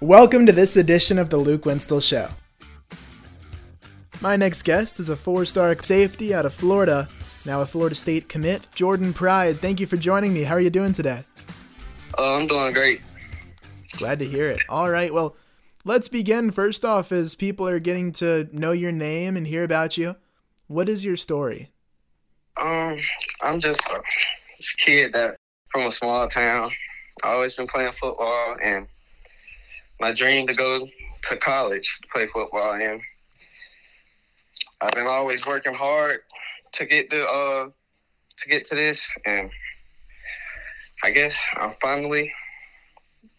Welcome to this edition of the Luke Winstel Show. My next guest is a four star safety out of Florida, now a Florida State commit, Jordan Pride. Thank you for joining me. How are you doing today? Uh, I'm doing great. Glad to hear it. All right, well, let's begin. First off, as people are getting to know your name and hear about you, what is your story? Um, I'm just a, just a kid that from a small town. I always been playing football, and my dream to go to college to play football. And I've been always working hard to get to uh to get to this, and I guess I'm finally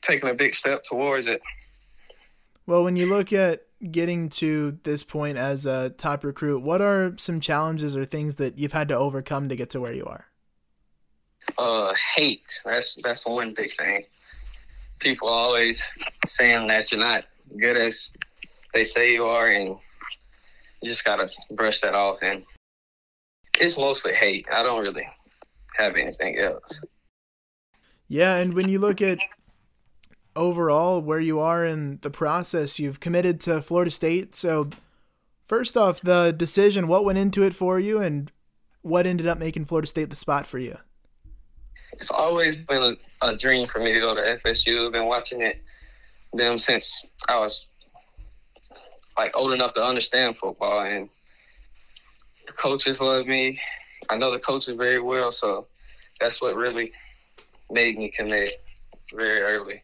taking a big step towards it. Well, when you look at getting to this point as a top recruit, what are some challenges or things that you've had to overcome to get to where you are? Uh, hate. That's that's one big thing. People always saying that you're not good as they say you are, and you just gotta brush that off. And it's mostly hate. I don't really have anything else. Yeah, and when you look at overall where you are in the process, you've committed to Florida State. So, first off, the decision, what went into it for you, and what ended up making Florida State the spot for you? It's always been a, a dream for me to go to FSU. I've been watching it them since I was like old enough to understand football, and the coaches love me. I know the coaches very well, so that's what really made me commit very early.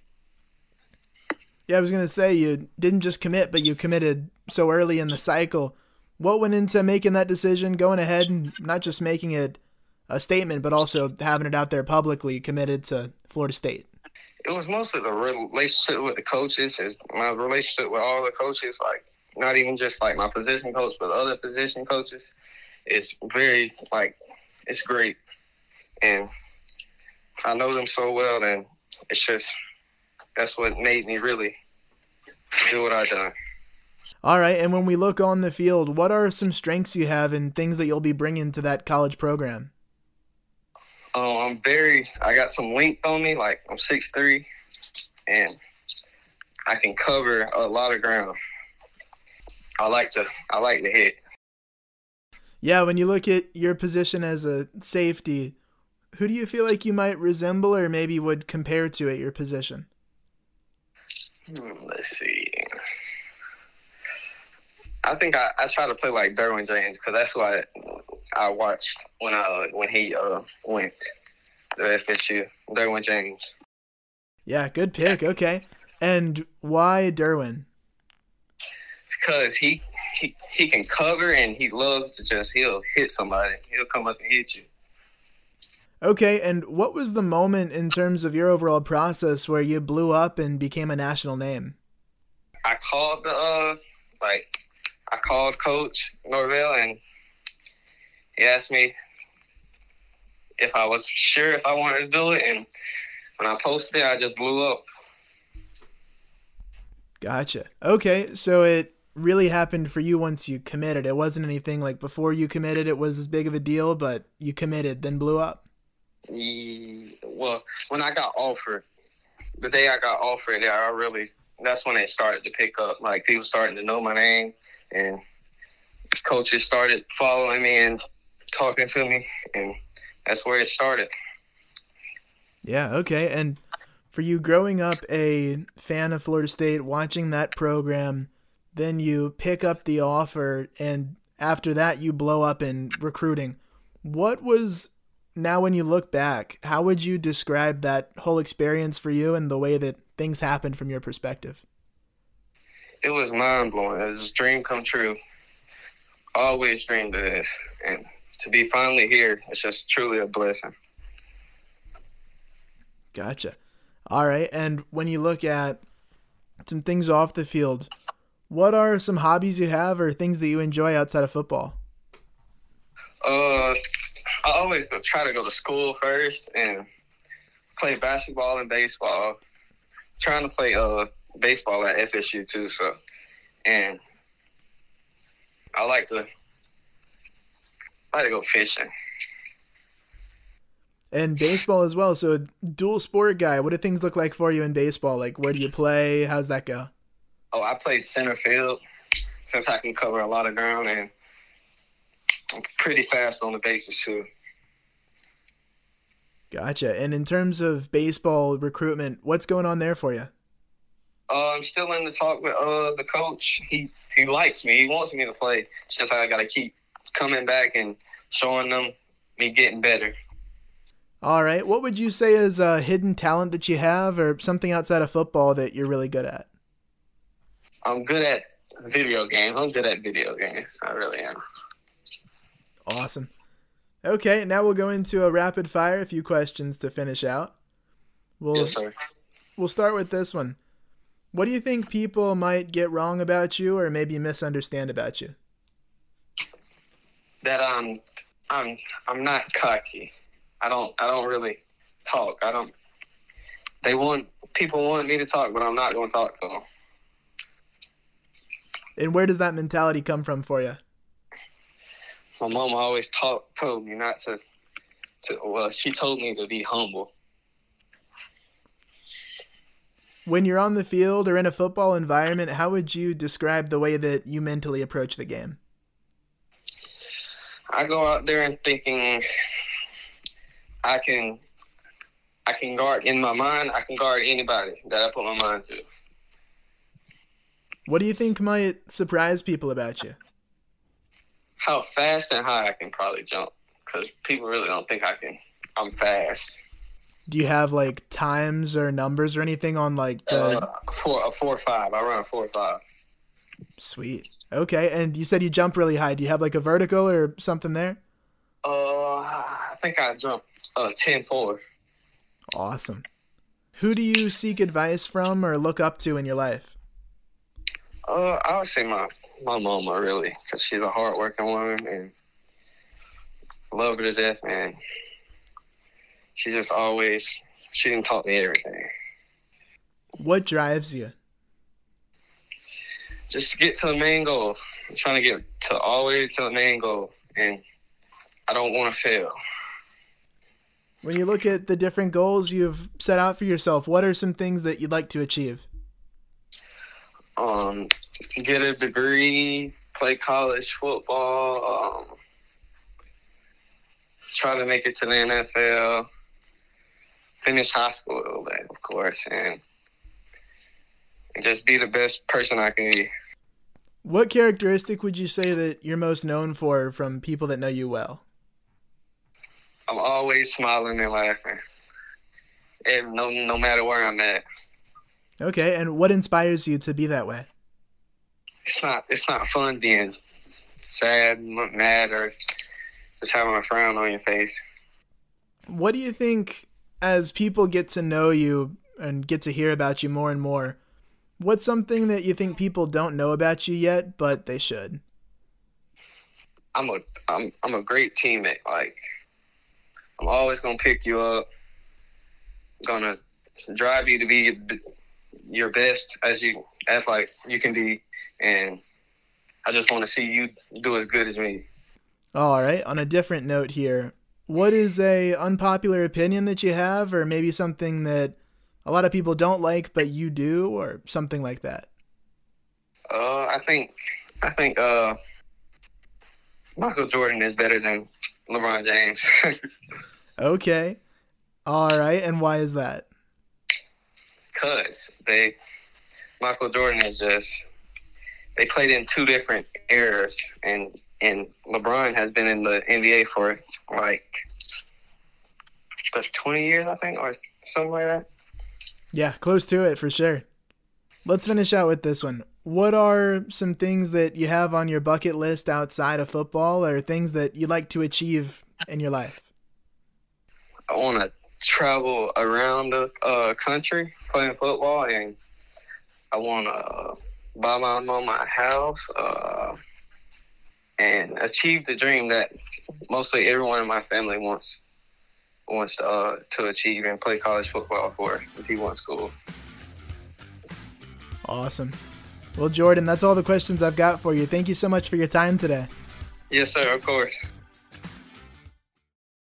Yeah, I was gonna say you didn't just commit, but you committed so early in the cycle. What went into making that decision, going ahead and not just making it a statement, but also having it out there publicly, committed to Florida State? It was mostly the relationship with the coaches. My relationship with all the coaches, like not even just like my position coach, but other position coaches. It's very like it's great, and I know them so well, and it's just that's what made me really do what I done. All right, and when we look on the field, what are some strengths you have and things that you'll be bringing to that college program? Um, I'm very. I got some length on me. Like I'm six three, and I can cover a lot of ground. I like to. I like to hit. Yeah, when you look at your position as a safety, who do you feel like you might resemble or maybe would compare to at your position? Hmm, let's see. I think I, I try to play like Derwin James because that's what I, I watched when I when he uh, went to FSU. Derwin James. Yeah, good pick. Okay, and why Derwin? Because he he he can cover and he loves to just he'll hit somebody. He'll come up and hit you. Okay, and what was the moment in terms of your overall process where you blew up and became a national name? I called the uh like I called Coach Norvell and he asked me if I was sure if I wanted to do it and when I posted it I just blew up. Gotcha. Okay, so it really happened for you once you committed. It wasn't anything like before you committed it was as big of a deal, but you committed then blew up. Well, when I got offered, the day I got offered, yeah, I really that's when it started to pick up. Like people starting to know my name, and coaches started following me and talking to me, and that's where it started. Yeah. Okay. And for you, growing up a fan of Florida State, watching that program, then you pick up the offer, and after that, you blow up in recruiting. What was now when you look back, how would you describe that whole experience for you and the way that things happened from your perspective? It was mind blowing. It was a dream come true. Always dreamed of this. And to be finally here, it's just truly a blessing. Gotcha. All right. And when you look at some things off the field, what are some hobbies you have or things that you enjoy outside of football? Uh, I always try to go to school first and play basketball and baseball. trying to play uh baseball at FSU too, so and I like to I like to go fishing. And baseball as well. So dual sport guy. What do things look like for you in baseball? Like where do you play? How's that go? Oh, I play center field since I can cover a lot of ground and I'm pretty fast on the bases too. Gotcha. And in terms of baseball recruitment, what's going on there for you? Uh, I'm still in the talk with uh, the coach. He he likes me. He wants me to play. It's just I got to keep coming back and showing them me getting better. All right. What would you say is a hidden talent that you have, or something outside of football that you're really good at? I'm good at video games. I'm good at video games. I really am. Awesome. Okay, now we'll go into a rapid fire, a few questions to finish out. We'll, yes, sir. We'll start with this one. What do you think people might get wrong about you, or maybe misunderstand about you? That I'm, I'm, I'm not cocky. I don't, I don't really talk. I don't. They want people want me to talk, but I'm not going to talk to them. And where does that mentality come from for you? My mom always taught, told me not to, to. Well, she told me to be humble. When you're on the field or in a football environment, how would you describe the way that you mentally approach the game? I go out there and thinking I can I can guard in my mind, I can guard anybody that I put my mind to. What do you think might surprise people about you? How fast and high I can probably jump cuz people really don't think I can I'm fast do you have like times or numbers or anything on like the uh, four a four five? I run a four five. Sweet. Okay, and you said you jump really high. Do you have like a vertical or something there? Uh, I think I jumped uh 10 4. Awesome. Who do you seek advice from or look up to in your life? Uh, I would say my my mama really, because she's a hardworking woman and love her to death, man she just always she didn't taught me everything. What drives you? Just to get to the main goal. I'm trying to get to always to the main goal, and I don't want to fail. When you look at the different goals you've set out for yourself, what are some things that you'd like to achieve? Um, get a degree, play college football, um, try to make it to the NFL, finish high school a little bit, of course, and, and just be the best person I can be. What characteristic would you say that you're most known for from people that know you well? I'm always smiling and laughing, and no no matter where I'm at. Okay, and what inspires you to be that way? It's not it's not fun being sad, mad, or just having a frown on your face. What do you think as people get to know you and get to hear about you more and more, what's something that you think people don't know about you yet, but they should? I'm a I'm I'm a great teammate. Like I'm always gonna pick you up, gonna drive you to be your best as you as like you can be, and I just want to see you do as good as me. All right. On a different note here, what is a unpopular opinion that you have or maybe something that a lot of people don't like but you do or something like that? Uh i think i think uh michael jordan is better than lebron james. Okay. All right and why is that? Because they michael jordan is just they played in two different eras and and lebron has been in the nba for like 20 years, I think, or something like that. Yeah, close to it for sure. Let's finish out with this one. What are some things that you have on your bucket list outside of football or things that you'd like to achieve in your life? I want to travel around the uh, country playing football, and I want to buy my mom a house uh, and achieve the dream that mostly everyone in my family wants wants to, uh, to achieve and play college football for the D1 school. Awesome. Well, Jordan, that's all the questions I've got for you. Thank you so much for your time today. Yes, sir. Of course.